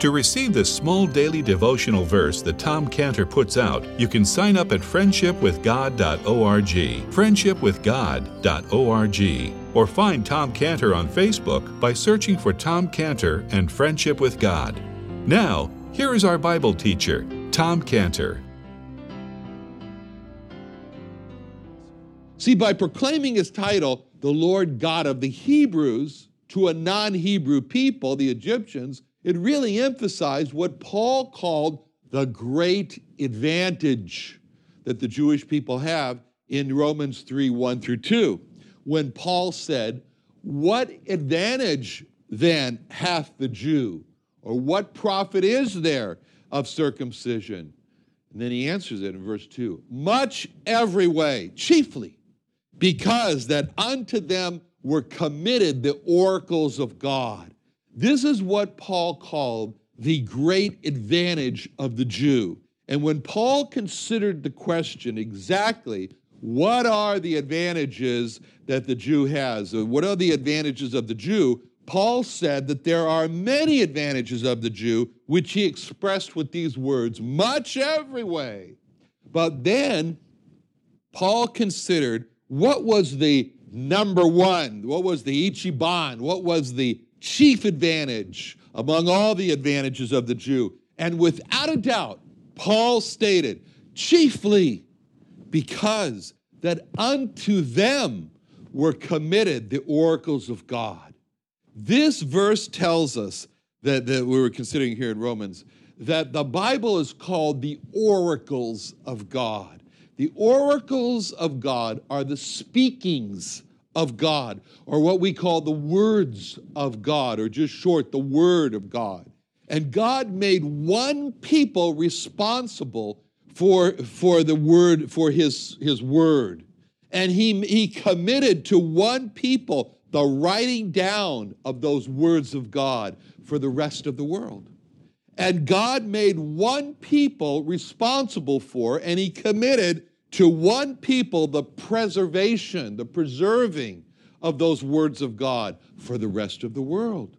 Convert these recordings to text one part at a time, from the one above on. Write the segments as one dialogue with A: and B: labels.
A: To receive this small daily devotional verse that Tom Cantor puts out, you can sign up at friendshipwithgod.org, friendshipwithgod.org, or find Tom Cantor on Facebook by searching for Tom Cantor and Friendship with God. Now, here is our Bible teacher, Tom Cantor.
B: See, by proclaiming his title, the Lord God of the Hebrews, to a non Hebrew people, the Egyptians, it really emphasized what Paul called the great advantage that the Jewish people have in Romans 3 1 through 2. When Paul said, What advantage then hath the Jew? Or what profit is there of circumcision? And then he answers it in verse 2 Much every way, chiefly because that unto them were committed the oracles of God. This is what Paul called the great advantage of the Jew. And when Paul considered the question exactly what are the advantages that the Jew has, uh, what are the advantages of the Jew, Paul said that there are many advantages of the Jew, which he expressed with these words much every way. But then Paul considered what was the number one? What was the Ichiban? What was the chief advantage among all the advantages of the Jew? And without a doubt, Paul stated, chiefly because that unto them were committed the oracles of God. This verse tells us that, that we were considering here in Romans that the Bible is called the oracles of God. The oracles of God are the speakings of God, or what we call the words of God, or just short, the Word of God. And God made one people responsible for, for the word, for his, his word. And he, he committed to one people the writing down of those words of God for the rest of the world. And God made one people responsible for, and he committed to one people the preservation, the preserving of those words of God for the rest of the world.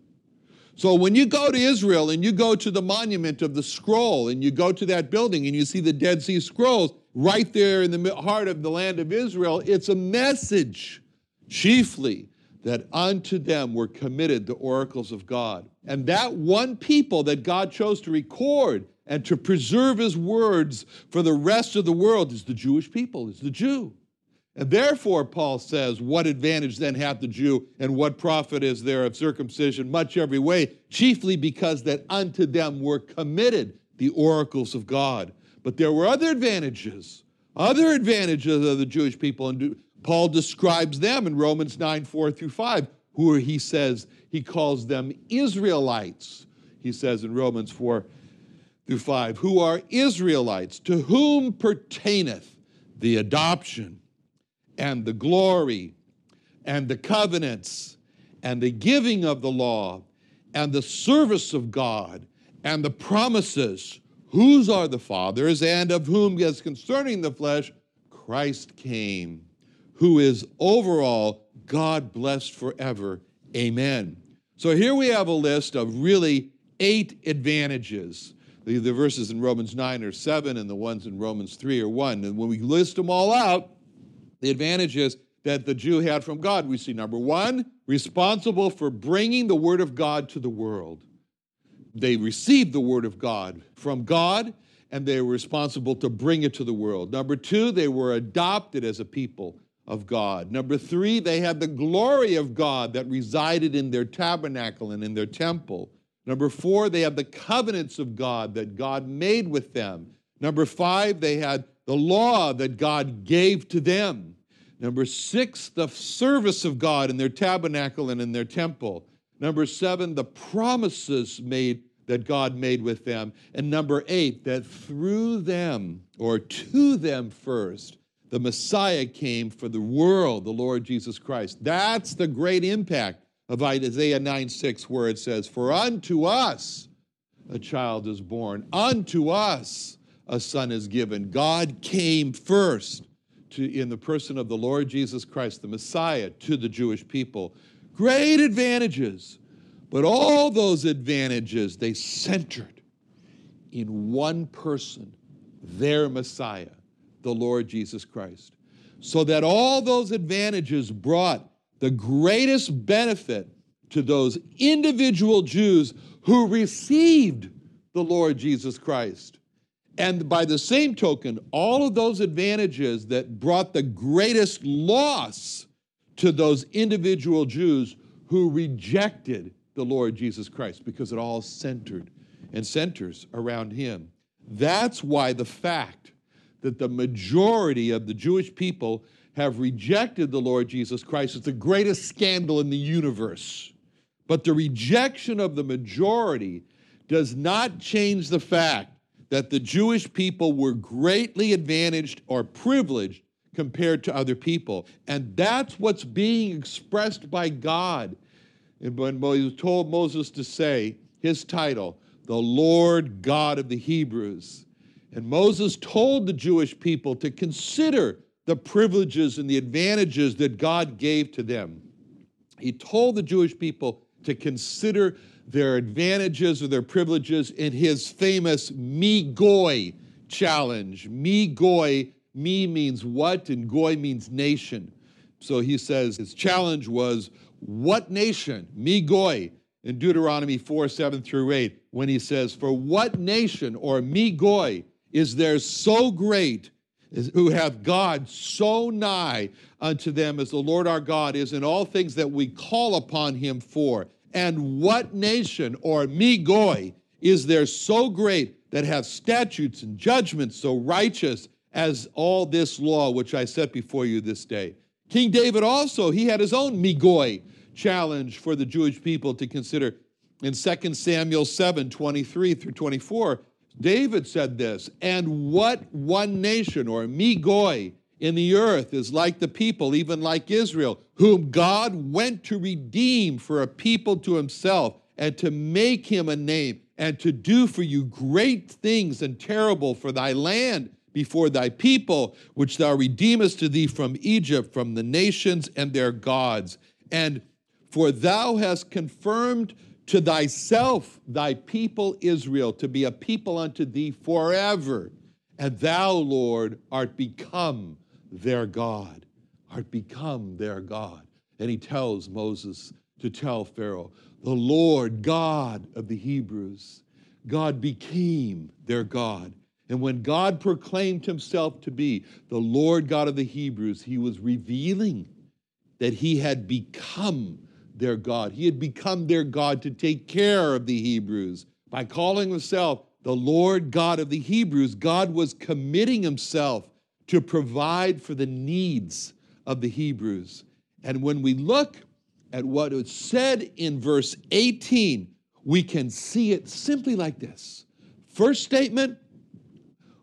B: So when you go to Israel and you go to the monument of the scroll and you go to that building and you see the Dead Sea Scrolls right there in the heart of the land of Israel, it's a message chiefly that unto them were committed the oracles of God. And that one people that God chose to record and to preserve his words for the rest of the world is the Jewish people, is the Jew. And therefore, Paul says, What advantage then hath the Jew, and what profit is there of circumcision? Much every way, chiefly because that unto them were committed the oracles of God. But there were other advantages, other advantages of the Jewish people, and Paul describes them in Romans 9 4 through 5, who he says he calls them Israelites. He says in Romans 4 through 5, who are Israelites, to whom pertaineth the adoption and the glory and the covenants and the giving of the law and the service of God and the promises, whose are the fathers, and of whom, as concerning the flesh, Christ came, who is over all God blessed forever. Amen. So here we have a list of really eight advantages The, the verses in Romans 9 are 7, and the ones in Romans 3 are 1. And when we list them all out, the advantages that the Jew had from God, we see number one, responsible for bringing the Word of God to the world. They received the Word of God from God, and they were responsible to bring it to the world. Number two, they were adopted as a people of God. Number three, they had the glory of God that resided in their tabernacle and in their temple. Number four, they had the covenants of God that God made with them. Number five, they had the law that God gave to them. Number six, the service of God in their tabernacle and in their temple. Number seven, the promises made that God made with them. And number eight, that through them or to them first, the Messiah came for the world, the Lord Jesus Christ. That's the great impact of Isaiah 9 6, where it says, For unto us a child is born, unto us a son is given. God came first to, in the person of the Lord Jesus Christ, the Messiah, to the Jewish people. Great advantages, but all those advantages, they centered in one person, their Messiah, the Lord Jesus Christ. So that all those advantages brought the greatest benefit to those individual Jews who received the Lord Jesus Christ. And by the same token, all of those advantages that brought the greatest loss to those individual Jews who rejected the Lord Jesus Christ because it all centered and centers around him. That's why the fact that the majority of the Jewish people have rejected the Lord Jesus Christ. It's the greatest scandal in the universe. But the rejection of the majority does not change the fact that the Jewish people were greatly advantaged or privileged compared to other people. And that's what's being expressed by God. And when he told Moses to say his title, the Lord God of the Hebrews. And Moses told the Jewish people to consider the privileges and the advantages that God gave to them. He told the Jewish people to consider their advantages or their privileges in his famous me goy challenge. Me goy, me means what, and goy means nation. So he says his challenge was, What nation? Me goy. In Deuteronomy 4 7 through 8, when he says, For what nation or me goy is there so great who have God so nigh unto them as the Lord our God is in all things that we call upon him for. And what nation or me goy is there so great that have statutes and judgments so righteous as all this law which I set before you this day? King David also, he had his own me goy challenge for the Jewish people to consider. In 2 Samuel 7 23 through 24, David said this, and what one nation or me goy in the earth is like the people, even like Israel, whom God went to redeem for a people to himself and to make him a name and to do for you great things and terrible for thy land before thy people, which thou redeemest to thee from Egypt, from the nations and their gods. And for thou hast confirmed to thyself thy people Israel to be a people unto thee forever. And thou, Lord, art become their God, art become their God. And he tells Moses to tell Pharaoh, the Lord God of the Hebrews, God became their God. And when God proclaimed himself to be the Lord God of the Hebrews, he was revealing that he had become their God. He had become their God to take care of the Hebrews. By calling himself the Lord God of the Hebrews, God was committing himself to provide for the needs of the Hebrews. And when we look at what is said in verse 18, we can see it simply like this. First statement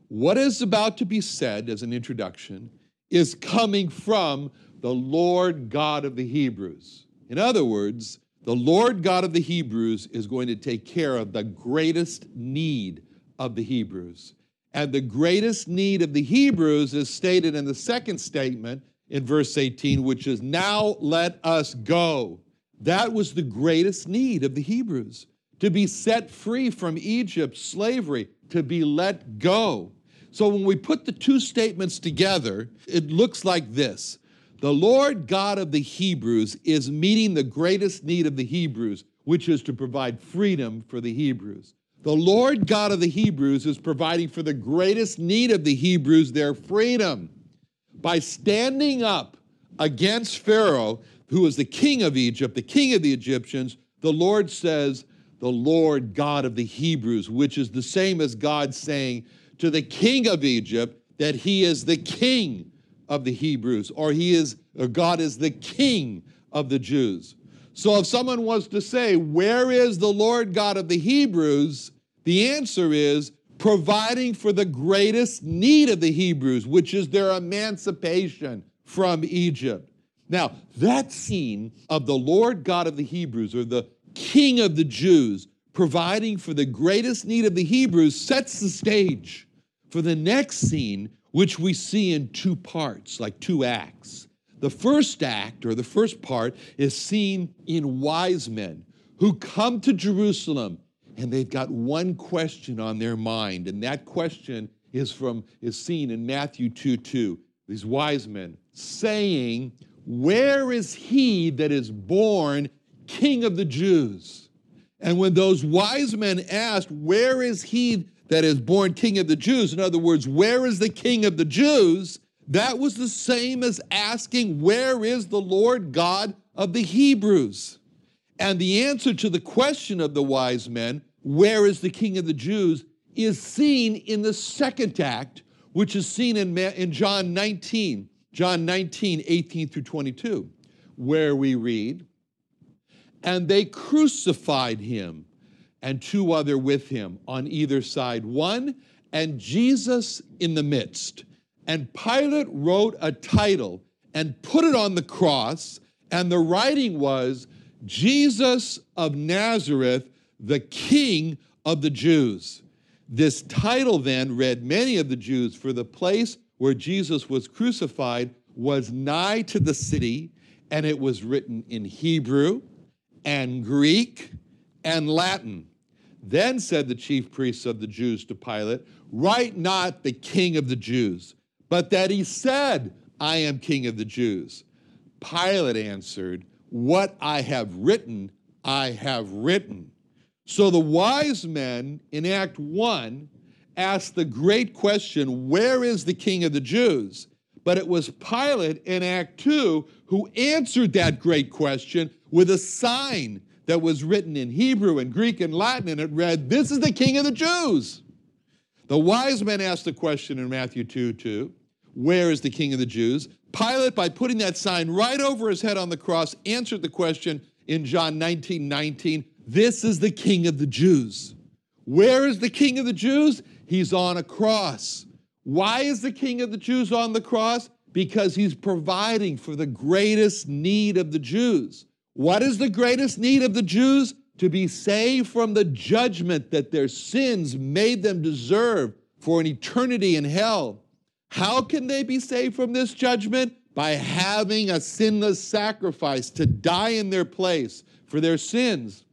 B: what is about to be said as an introduction is coming from the Lord God of the Hebrews. In other words, the Lord God of the Hebrews is going to take care of the greatest need of the Hebrews. And the greatest need of the Hebrews is stated in the second statement in verse 18, which is, Now let us go. That was the greatest need of the Hebrews to be set free from Egypt slavery, to be let go. So when we put the two statements together, it looks like this The Lord God of the Hebrews is meeting the greatest need of the Hebrews, which is to provide freedom for the Hebrews. The Lord God of the Hebrews is providing for the greatest need of the Hebrews their freedom. By standing up against Pharaoh, who is the king of Egypt, the king of the Egyptians, the Lord says, The Lord God of the Hebrews, which is the same as God saying to the king of Egypt that he is the king of the Hebrews, or he is, or God is the king of the Jews. So if someone was to say, Where is the Lord God of the Hebrews? The answer is providing for the greatest need of the Hebrews, which is their emancipation from Egypt. Now, that scene of the Lord God of the Hebrews, or the King of the Jews, providing for the greatest need of the Hebrews, sets the stage for the next scene, which we see in two parts, like two acts. The first act, or the first part, is seen in wise men who come to Jerusalem and they've got one question on their mind, and that question is from is seen in Matthew 2 2. These wise men saying, Where is he that is born King of the Jews? And when those wise men asked, Where is he that is born King of the Jews? In other words, where is the King of the Jews? That was the same as asking, Where is the Lord God of the Hebrews? And the answer to the question of the wise men, Where is the King of the Jews? is seen in the second act, which is seen in, in John 19, John 19, 18 through 22, where we read, And they crucified him and two other with him on either side, one and Jesus in the midst. And Pilate wrote a title and put it on the cross, and the writing was Jesus of Nazareth, the King of the Jews. This title then read many of the Jews, for the place where Jesus was crucified was nigh to the city, and it was written in Hebrew and Greek and Latin. Then said the chief priests of the Jews to Pilate, Write not the king of the Jews but that he said, I am king of the Jews. Pilate answered, What I have written, I have written. So the wise men in Act 1 asked the great question, Where is the king of the Jews? But it was Pilate in Act 2 who answered that great question with a sign that was written in Hebrew and Greek and Latin, and it read, This is the king of the Jews. The wise men asked the question in Matthew 2 2. Where is the king of the Jews? Pilate, by putting that sign right over his head on the cross, answered the question in John 19 19. This is the king of the Jews. Where is the king of the Jews? He's on a cross. Why is the king of the Jews on the cross? Because he's providing for the greatest need of the Jews. What is the greatest need of the Jews? To be saved from the judgment that their sins made them deserve for an eternity in hell. How can they be saved from this judgment? By having a sinless sacrifice to die in their place for their sins.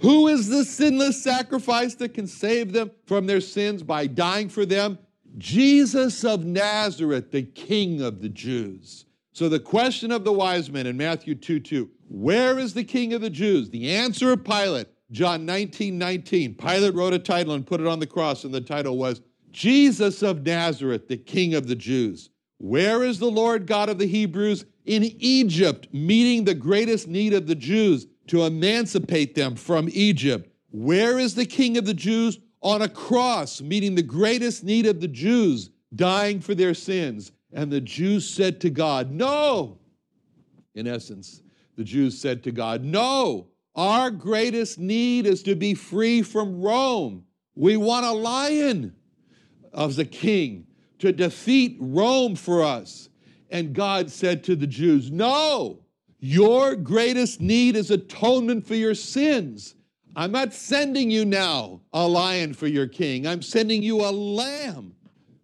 B: Who is the sinless sacrifice that can save them from their sins by dying for them? Jesus of Nazareth, the King of the Jews. So the question of the wise men in Matthew 2 2, where is the King of the Jews? The answer of Pilate, John 19 19. Pilate wrote a title and put it on the cross, and the title was Jesus of Nazareth, the King of the Jews. Where is the Lord God of the Hebrews? In Egypt, meeting the greatest need of the Jews to emancipate them from Egypt. Where is the King of the Jews? On a cross, meeting the greatest need of the Jews, dying for their sins. And the Jews said to God, No. In essence, the Jews said to God, No, our greatest need is to be free from Rome. We want a lion of the king to defeat Rome for us. And God said to the Jews, No, your greatest need is atonement for your sins. I'm not sending you now a lion for your king. I'm sending you a lamb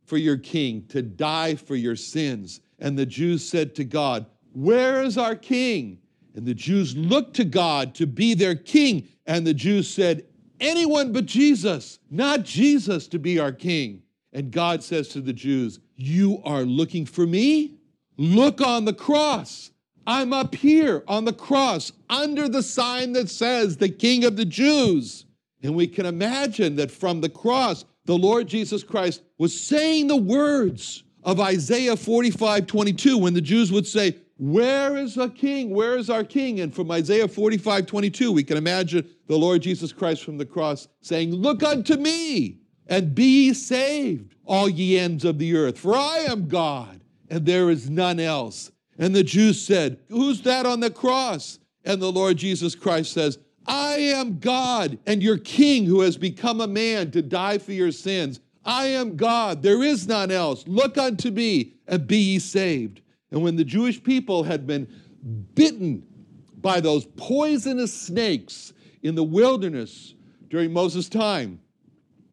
B: for your king to die for your sins. And the Jews said to God, Where is our king? And the Jews looked to God to be their king. And the Jews said, anyone but Jesus, not Jesus to be our king. And God says to the Jews, You are looking for me? Look on the cross. I'm up here on the cross under the sign that says the King of the Jews. And we can imagine that from the cross, the Lord Jesus Christ was saying the words of Isaiah 45 22 when the Jews would say, Where is our king? Where is our king? And from Isaiah 45 22, we can imagine the Lord Jesus Christ from the cross saying, Look unto me and be saved, all ye ends of the earth, for I am God and there is none else. And the Jews said, Who's that on the cross? And the Lord Jesus Christ says, I am God and your king who has become a man to die for your sins. I am God, there is none else. Look unto me and be ye saved. And when the Jewish people had been bitten by those poisonous snakes in the wilderness during Moses' time,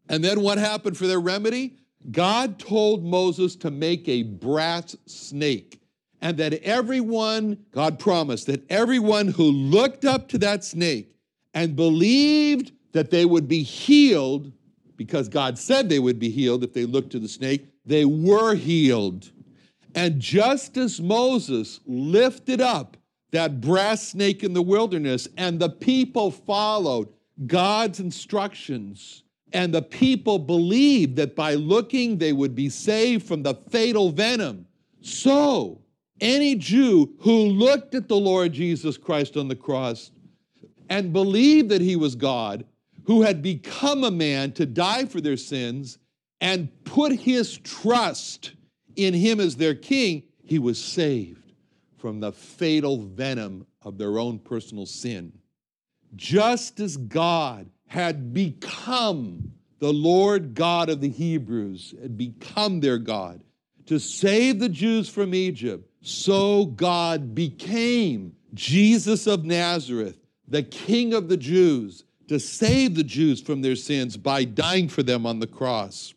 B: and then what happened for their remedy? God told Moses to make a brass snake and that everyone, God promised that everyone who looked up to that snake and believed that they would be healed, because God said they would be healed if they looked to the snake, they were healed. And just as Moses lifted up that brass snake in the wilderness and the people followed God's instructions, and the people believed that by looking they would be saved from the fatal venom. So, any Jew who looked at the Lord Jesus Christ on the cross and believed that he was God, who had become a man to die for their sins, and put his trust in him as their king, he was saved from the fatal venom of their own personal sin. Just as God had become the Lord God of the Hebrews, had become their God to save the Jews from Egypt, so God became Jesus of Nazareth, the King of the Jews, to save the Jews from their sins by dying for them on the cross.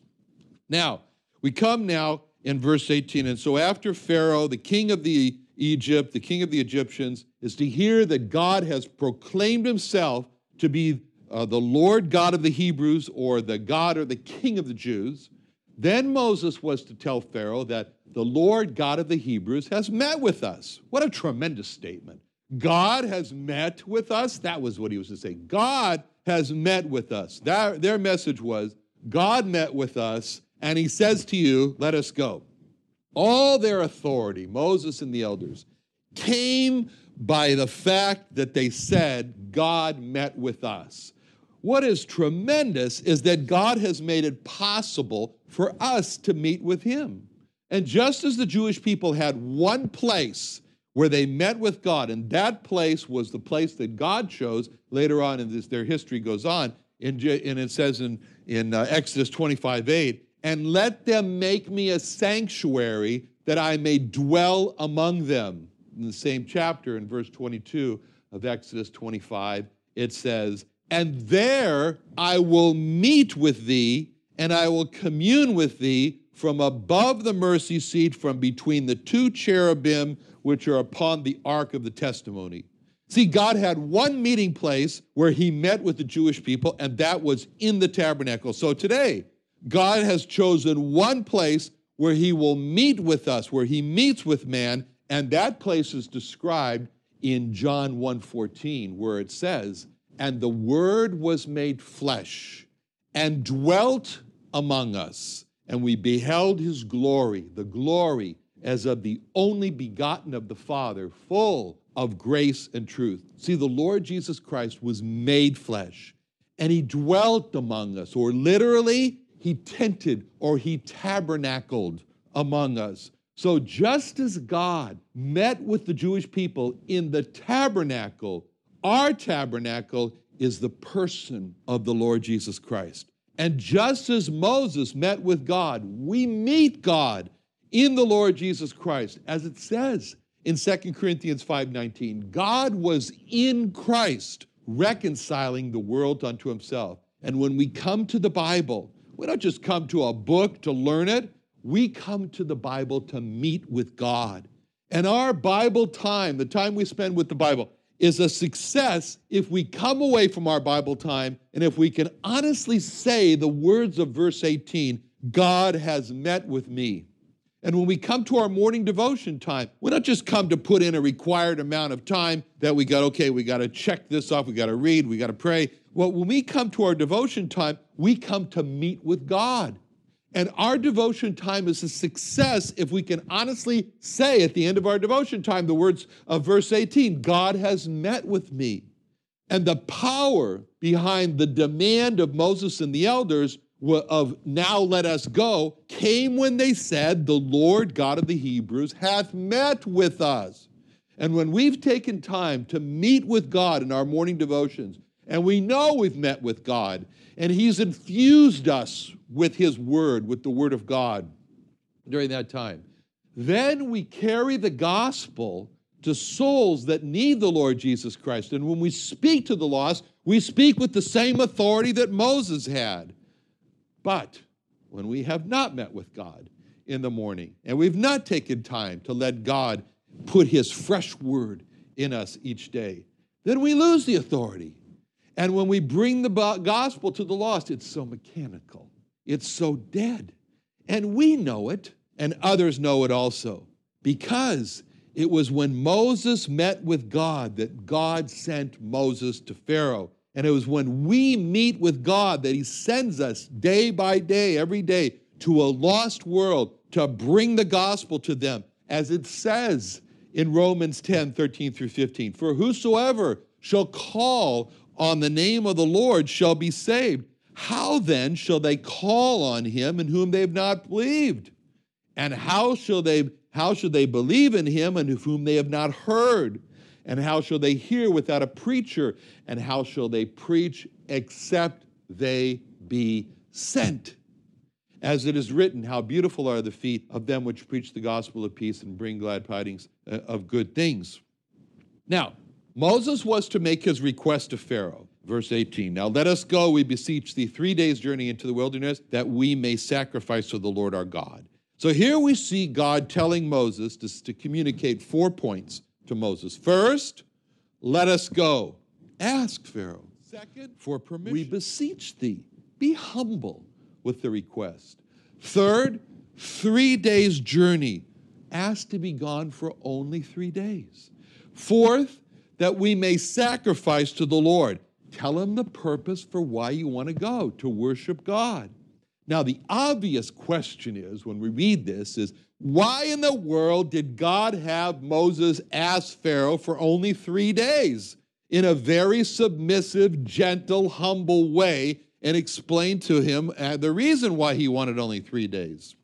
B: Now, we come now in verse 18. And so after Pharaoh, the king of the Egypt, the king of the Egyptians, is to hear that God has proclaimed himself to be uh, the Lord God of the Hebrews or the God or the king of the Jews. Then Moses was to tell Pharaoh that the Lord God of the Hebrews has met with us. What a tremendous statement. God has met with us. That was what he was to say. God has met with us. That, their message was God met with us, and he says to you, Let us go. All their authority, Moses and the elders, came by the fact that they said, God met with us. What is tremendous is that God has made it possible for us to meet with Him. And just as the Jewish people had one place where they met with God, and that place was the place that God chose later on in this, their history goes on, and it says in, in uh, Exodus 25 8, and let them make me a sanctuary that I may dwell among them. In the same chapter, in verse 22 of Exodus 25, it says, And there I will meet with thee, and I will commune with thee from above the mercy seat, from between the two cherubim which are upon the ark of the testimony. See, God had one meeting place where he met with the Jewish people, and that was in the tabernacle. So today, God has chosen one place where he will meet with us, where he meets with man, and that place is described in John 1:14 where it says, "And the word was made flesh and dwelt among us." And we beheld his glory, the glory as of the only begotten of the Father, full of grace and truth. See, the Lord Jesus Christ was made flesh and he dwelt among us, or literally, he tented or he tabernacled among us. So, just as God met with the Jewish people in the tabernacle, our tabernacle is the person of the Lord Jesus Christ. And just as Moses met with God, we meet God in the Lord Jesus Christ. As it says in 2 Corinthians 5:19, God was in Christ reconciling the world unto himself. And when we come to the Bible, we don't just come to a book to learn it, we come to the Bible to meet with God. And our Bible time, the time we spend with the Bible, is a success if we come away from our Bible time and if we can honestly say the words of verse 18 God has met with me. And when we come to our morning devotion time, we don't just come to put in a required amount of time that we got, okay, we got to check this off, we got to read, we got to pray. Well, when we come to our devotion time, we come to meet with God. And our devotion time is a success if we can honestly say at the end of our devotion time the words of verse 18 God has met with me. And the power behind the demand of Moses and the elders of now let us go came when they said, The Lord God of the Hebrews hath met with us. And when we've taken time to meet with God in our morning devotions, and we know we've met with God, and He's infused us with His Word, with the Word of God during that time, then we carry the gospel to souls that need the Lord Jesus Christ. And when we speak to the lost, we speak with the same authority that Moses had. But when we have not met with God in the morning and we've not taken time to let God put his fresh word in us each day, then we lose the authority. And when we bring the gospel to the lost, it's so mechanical, it's so dead. And we know it, and others know it also, because it was when Moses met with God that God sent Moses to Pharaoh. And it was when we meet with God that He sends us day by day, every day, to a lost world to bring the gospel to them, as it says in Romans 10 13 through 15. For whosoever shall call on the name of the Lord shall be saved. How then shall they call on him in whom they have not believed? And how shall they how shall they believe in him and of whom they have not heard? And how shall they hear without a preacher? And how shall they preach except they be sent? As it is written, how beautiful are the feet of them which preach the gospel of peace and bring glad tidings uh, of good things. Now, Moses was to make his request to Pharaoh. Verse 18 Now let us go, we beseech thee, three days' journey into the wilderness, that we may sacrifice to the Lord our God. So here we see God telling Moses to, to communicate four points to Moses. First, let us go. Ask Pharaoh. Second, for permission. We beseech thee. Be humble with the request. Third, three days' journey. Ask to be gone for only three days. Fourth, that we may sacrifice to the Lord. Tell him the purpose for why you want to go, to worship God. Now, the obvious question is when we read this is why in the world did God have Moses ask Pharaoh for only three days in a very submissive, gentle, humble way and explain to him uh, the reason why he wanted only three days?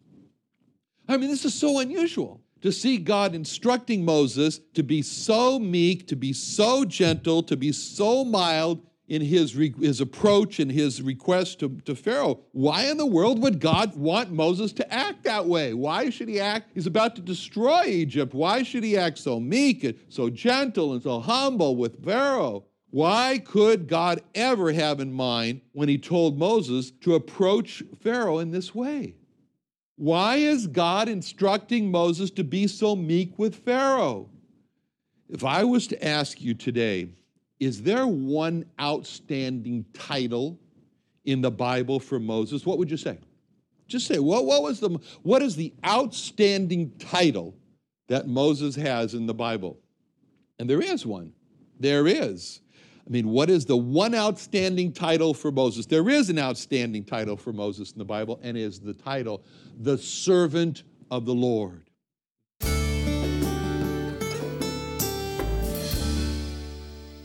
B: I mean, this is so unusual to see God instructing Moses to be so meek, to be so gentle, to be so mild, in his, his approach and his request to, to Pharaoh. Why in the world would God want Moses to act that way? Why should he act? He's about to destroy Egypt. Why should he act so meek and so gentle and so humble with Pharaoh? Why could God ever have in mind when he told Moses to approach Pharaoh in this way? Why is God instructing Moses to be so meek with Pharaoh? If I was to ask you today, is there one outstanding title in the Bible for Moses? What would you say? Just say, what, what was the what is the outstanding title that Moses has in the Bible? And there is one. There is. I mean, what is the one outstanding title for Moses? There is an outstanding title for Moses in the Bible, and is the title, the servant of the Lord.